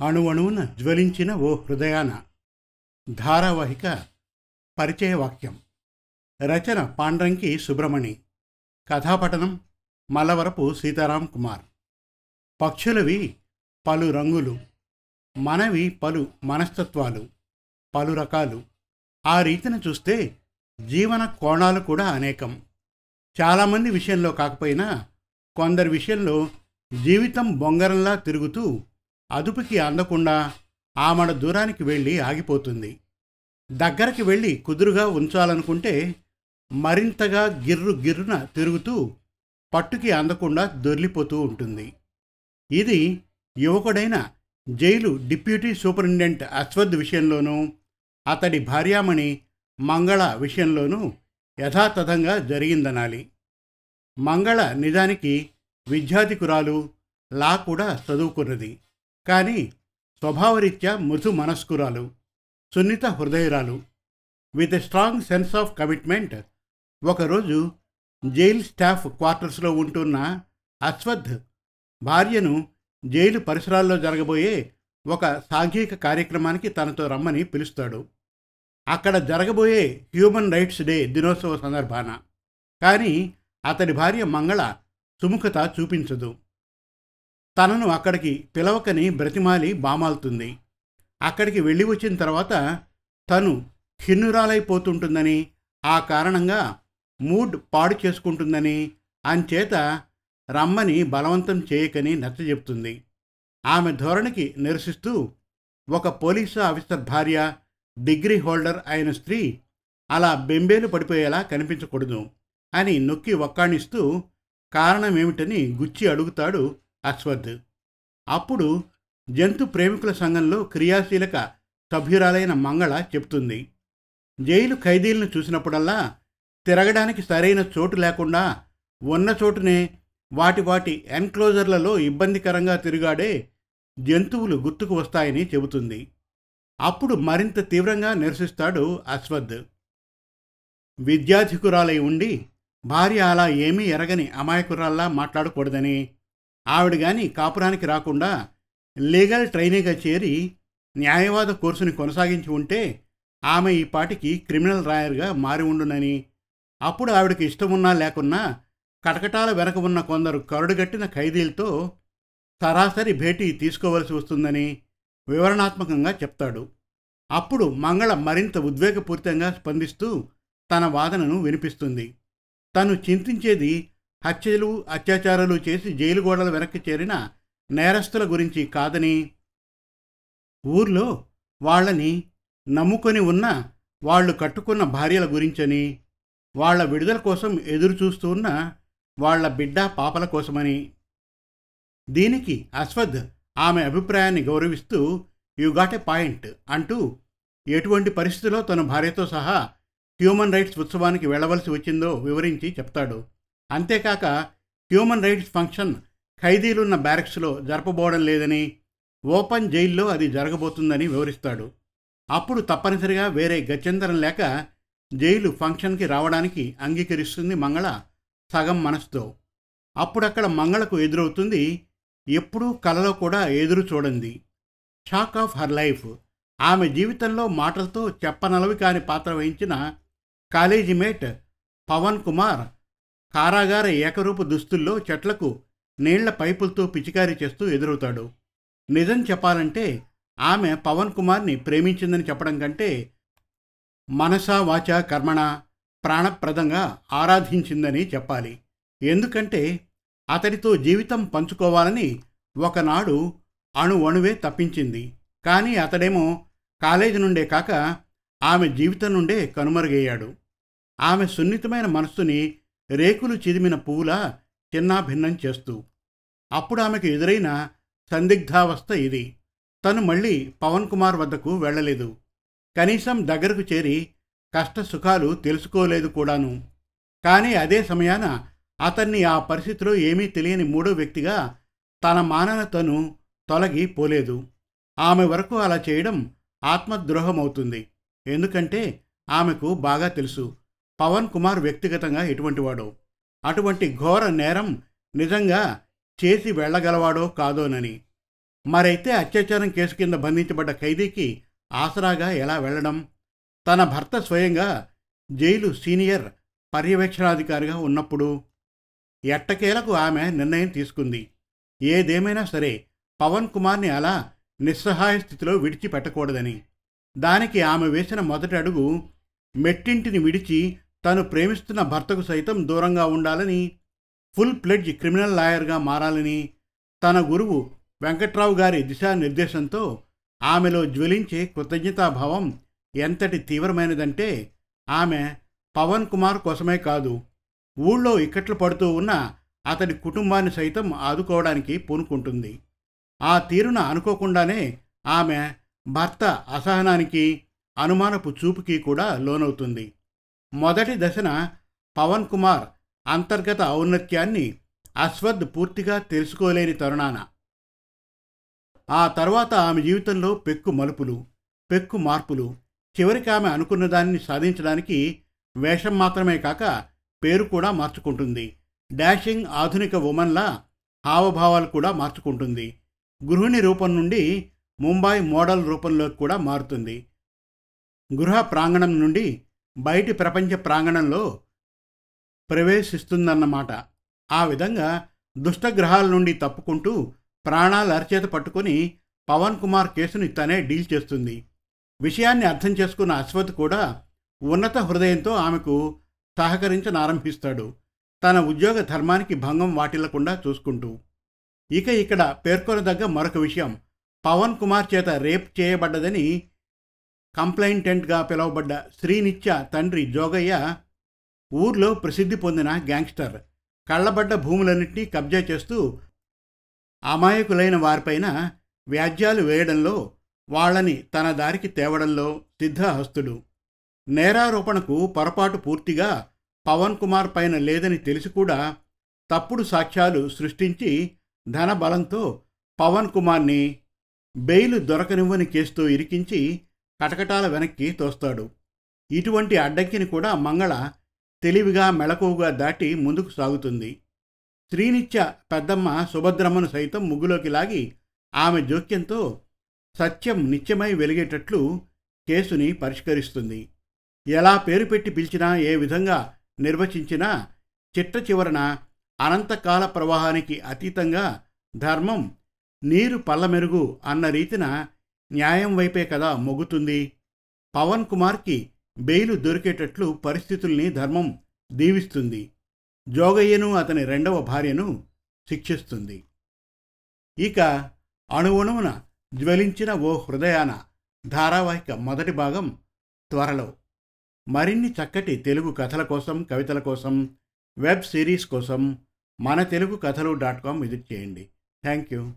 అణువణువున జ్వలించిన ఓ హృదయాన ధారావాహిక పరిచయ వాక్యం రచన పాండ్రంకి సుబ్రమణి. కథాపఠనం మల్లవరపు సీతారాం కుమార్. పక్షులవి పలు రంగులు. మనవి పలు మనస్తత్వాలు. పలు రకాలు. ఆ రీతిన చూస్తే జీవన కోణాలు కూడా అనేకం. చాలామంది విషయంలో కాకపోయినా కొందరి విషయంలో జీవితం బొంగరంలా తిరుగుతూ అదుపుకి అందకుండా ఆమడ దూరానికి వెళ్ళి ఆగిపోతుంది. దగ్గరికి వెళ్ళి కుదురుగా ఉంచాలనుకుంటే మరింతగా గిర్రు గిర్రున తిరుగుతూ పట్టుకి అందకుండా దొర్లిపోతూ ఉంటుంది. ఇది యువకుడైన జైలు డిప్యూటీ సూపరింటెండెంట్ అశ్వద్ విషయంలోనూ అతడి భార్యామణి మంగళ విషయంలోనూ యథాతథంగా జరిగిందనాలి. మంగళ నిజానికి విద్యాధికురాలు లా కూడా చదువుకున్నది. కానీ స్వభావరీత్యా మృదు మనస్కురాలు సున్నిత హృదయరాలు. With a strong sense of commitment ఒకరోజు జైలు స్టాఫ్ క్వార్టర్స్లో ఉంటున్న అశ్వథ్ భార్యను జైలు పరిసరాల్లో జరగబోయే ఒక సాంఘిక కార్యక్రమానికి తనతో రమ్మని పిలుస్తాడు. అక్కడ జరగబోయే హ్యూమన్ రైట్స్ డే దినోత్సవ సందర్భాన. కానీ అతడి భార్య మంగళ సుముఖత చూపించదు. తనను అక్కడికి పిలవకని బ్రతిమాలి బామాలుతుంది. అక్కడికి వెళ్ళి వచ్చిన తర్వాత తను ఖిన్నురాలైపోతుంటుందని ఆ కారణంగా మూడ్ పాడు చేసుకుంటుందని అంచేత రమ్మని బలవంతం చేయకని నచ్చజెప్తుంది ఆమె ధోరణికి నిరసిస్తూ ఒక పోలీసు ఆఫీసర్ భార్య డిగ్రీ హోల్డర్ అయిన స్త్రీ అలా బెంబేలు పడిపోయేలా కనిపించకూడదు అని నొక్కి ఒక్కాణిస్తూ కారణమేమిటని గుచ్చి అడుగుతాడు అశ్వథ్. అప్పుడు జంతు ప్రేమికుల సంఘంలో క్రియాశీలక సభ్యురాలైన మంగళ చెప్తుంది. జైలు ఖైదీలను చూసినప్పుడల్లా తిరగడానికి సరైన చోటు లేకుండా ఉన్న చోటునే వాటి వాటి ఎన్క్లోజర్లలో ఇబ్బందికరంగా తిరుగాడే జంతువులు గుర్తుకు వస్తాయని చెబుతుంది. అప్పుడు మరింత తీవ్రంగా నిరసిస్తాడు అశ్వథ్. విద్యాధికురాలై ఉండి భార్య అలా ఏమీ ఎరగని అమాయకురాల్లా మాట్లాడకూడదని. ఆవిడ గాని కాపురానికి రాకుండా లీగల్ ట్రైనీగా చేరి న్యాయవాద కోర్సుని కొనసాగించి ఉంటే ఆమె ఈ పాటికి క్రిమినల్ రాయర్గా మారి ఉండునని. అప్పుడు ఆవిడకి ఇష్టమున్నా లేకున్నా కటకటాల వెనక ఉన్న కొందరు కరుడుగట్టిన ఖైదీలతో సరాసరి భేటీ తీసుకోవలసి వస్తుందని వివరణాత్మకంగా చెప్తాడు. అప్పుడు మంగళ మరింత ఉద్వేగపూరితంగా స్పందిస్తూ తన వాదనను వినిపిస్తుంది. తను చింతించేది హత్యలు అత్యాచారాలు చేసి జైలు గోడల వెనక్కి చేరిన నేరస్తుల గురించి కాదని ఊర్లో వాళ్ళని నమ్ముకొని ఉన్న వాళ్ళు కట్టుకున్న భార్యల గురించని వాళ్ళ విడుదల కోసం ఎదురు చూస్తూ ఉన్న వాళ్ళ బిడ్డ పాపల కోసమని. దీనికి అశ్వథ్ ఆమె అభిప్రాయాన్ని గౌరవిస్తూ యు గాట్ ఎ పాయింట్ అంటూ ఎటువంటి పరిస్థితిలో తన భార్యతో సహా హ్యూమన్ రైట్స్ ఉత్సవానికి వెళ్ళవలసి వచ్చిందో వివరించి చెప్తాడు. అంతేకాక హ్యూమన్ రైట్స్ ఫంక్షన్ ఖైదీలున్న బ్యారక్స్లో జరపబోవడం లేదని ఓపెన్ జైల్లో అది జరగబోతుందని వివరిస్తాడు. అప్పుడు తప్పనిసరిగా వేరే గత్యంతరం లేక జైలు ఫంక్షన్కి రావడానికి అంగీకరిస్తుంది మంగళ సగం మనసుతో. అప్పుడక్కడ మంగళకు ఎదురవుతుంది ఎప్పుడూ కలలో కూడా ఎదురు చూడండి షాక్ ఆఫ్ హర్ లైఫ్. ఆమె జీవితంలో మాటలతో చెప్పనలవి కాని పాత్ర వహించిన కాలేజీ మేట్ పవన్ కుమార్ కారాగార ఏకరూప దుస్తుల్లో చెట్లకు నీళ్ళ పైపులతో పిచికారీ చేస్తూ ఎదురవుతాడు. నిజం చెప్పాలంటే ఆమె పవన్ కుమార్ని ప్రేమించిందని చెప్పడం కంటే మనసా వాచ కర్మణ ప్రాణప్రదంగా ఆరాధించిందని చెప్పాలి. ఎందుకంటే అతడితో జీవితం పంచుకోవాలని ఒకనాడు అణు అణువే తప్పించింది. కానీ అతడేమో కాలేజీ నుండే కాక ఆమె జీవితం నుండే కనుమరుగయ్యాడు. ఆమె సున్నితమైన మనస్సుని రేకులు చిదిమిన పువ్వులా చిన్నాభిన్నం చేస్తూ అప్పుడు ఆమెకు ఎదురైన సందిగ్ధావస్థ ఇది. తను మళ్ళీ పవన్ కుమార్ వద్దకు వెళ్ళలేదు. కనీసం దగ్గరకు చేరి కష్ట సుఖాలు తెలుసుకోలేదు కూడాను. కానీ అదే సమయాన అతన్ని ఆ పరిస్థితిలో ఏమీ తెలియని మూడో వ్యక్తిగా తన మానన తను తొలగి పోలేదు. ఆమె వరకు అలా చేయడం ఆత్మద్రోహమవుతుంది. ఎందుకంటే ఆమెకు బాగా తెలుసు. పవన్ కుమార్ వ్యక్తిగతంగా ఎటువంటివాడో అటువంటి ఘోర నేరం నిజంగా చేసి వెళ్ళగలవాడో కాదోనని. మరైతే అత్యాచారం కేసు కింద బంధించబడ్డ ఖైదీకి ఆసరాగా ఎలా వెళ్ళడం? తన భర్త స్వయంగా జైలు సీనియర్ పర్యవేక్షణాధికారిగా ఉన్నప్పుడు ఎట్టకేలకు ఆమె నిర్ణయం తీసుకుంది. ఏదేమైనా సరే పవన్ కుమార్ని అలా నిస్సహాయ స్థితిలో విడిచిపెట్టకూడదని. దానికి ఆమె వేసిన మొదటి అడుగు మెట్టింటిని విడిచి తను ప్రేమిస్తున్న భర్తకు సైతం దూరంగా ఉండాలని ఫుల్ ప్లెడ్జ్ క్రిమినల్ లాయర్గా మారాలని తన గురువు వెంకట్రావు గారి దిశానిర్దేశంతో ఆమెలో జ్వలించే కృతజ్ఞతాభావం ఎంతటి తీవ్రమైనదంటే ఆమె పవన్ కుమార్ కోసమే కాదు ఊళ్ళో ఇక్కట్లు పడుతూ ఉన్న అతడి కుటుంబాన్ని సైతం ఆదుకోవడానికి పూనుకుంటుంది. ఆ తీరున అనుకోకుండానే ఆమె భర్త అసహనానికి అనుమానపు చూపుకి కూడా లోనవుతుంది. మొదటి దశన పవన్ కుమార్ అంతర్గత ఔన్నత్యాన్ని అశ్వద్ పూర్తిగా తెలుసుకోలేని తరుణాన. ఆ తర్వాత ఆమె జీవితంలో పెక్కు మలుపులు పెక్కు మార్పులు చివరికి ఆమె అనుకున్న దాన్ని సాధించడానికి వేషం మాత్రమే కాక పేరు కూడా మార్చుకుంటుంది. డాషింగ్ ఆధునిక ఉమన్లా హావభావాలు కూడా మార్చుకుంటుంది. గృహిణి రూపం నుండి ముంబై మోడల్ రూపంలోకి కూడా మారుతుంది. గృహ ప్రాంగణం నుండి బయటి ప్రపంచ ప్రాంగణంలో ప్రవేశిస్తుందన్నమాట. ఆ విధంగా దుష్టగ్రహాల నుండి తప్పుకుంటూ ప్రాణాలు అరచేత పట్టుకొని పవన్ కుమార్ కేసుని తనే డీల్ చేస్తుంది. విషయాన్ని అర్థం చేసుకున్న అశ్వత్ కూడా ఉన్నత హృదయంతో ఆమెకు సహకరించనారంభిస్తాడు. తన ఉద్యోగ ధర్మానికి భంగం వాటిల్లకుండా చూసుకుంటూ. ఇక ఇక్కడ పేర్కొనదగ్గ మరొక విషయం. పవన్ కుమార్ చేత రేప్ చేయబడ్డదని కంప్లైంటెంట్గా పిలువబడ్డ శ్రీనిత్య తండ్రి జోగయ్య ఊర్లో ప్రసిద్ధి పొందిన గ్యాంగ్స్టర్. కళ్ళబడ్డ భూములన్నింటినీ కబ్జా చేస్తూ అమాయకులైన వారిపైన వ్యాజ్యాలు వేయడంలో వాళ్ళని తన దారికి తేవడంలో సిద్ధహస్తుడు నేరారోపణకు పొరపాటు పూర్తిగా పవన్ కుమార్ పైన లేదని తెలిసి కూడా తప్పుడు సాక్ష్యాలు సృష్టించి ధన బలంతో పవన్ కుమార్ని బెయిలు దొరకనివ్వని కేసుతో ఇరికించి కటకటాల వెనక్కి తోస్తాడు. ఇటువంటి అడ్డంకిని కూడా మంగళ తెలివిగా మెళకువగా దాటి ముందుకు సాగుతుంది. శ్రీనిత్య పెద్దమ్మ సుభద్రమ్మను సైతం ముగ్గులోకి లాగి ఆమె జోక్యంతో సత్యం నిత్యమై వెలిగేటట్లు కేసుని పరిష్కరిస్తుంది. ఎలా పేరు పెట్టి పిలిచినా ఏ విధంగా నిర్వచించినా చిట్ట చివరన అనంతకాల ప్రవాహానికి అతీతంగా ధర్మం నీరు పల్లమెరుగు అన్న రీతిన న్యాయం వైపే కదా మొగుతుంది పవన్ కుమార్కి బెయిలు దొరికేటట్లు పరిస్థితుల్ని ధర్మం దీవిస్తుంది. జోగయ్యను అతని రెండవ భార్యను శిక్షిస్తుంది. ఇక అణువణువున జ్వలించిన ఓ హృదయాన ధారావాహిక మొదటి భాగం త్వరలో. మరిన్ని చక్కటి తెలుగు కథల కోసం కవితల కోసం వెబ్ సిరీస్ కోసం మన తెలుగు కథలు డాట్ కామ్ విజిట్ చేయండి. Thank you.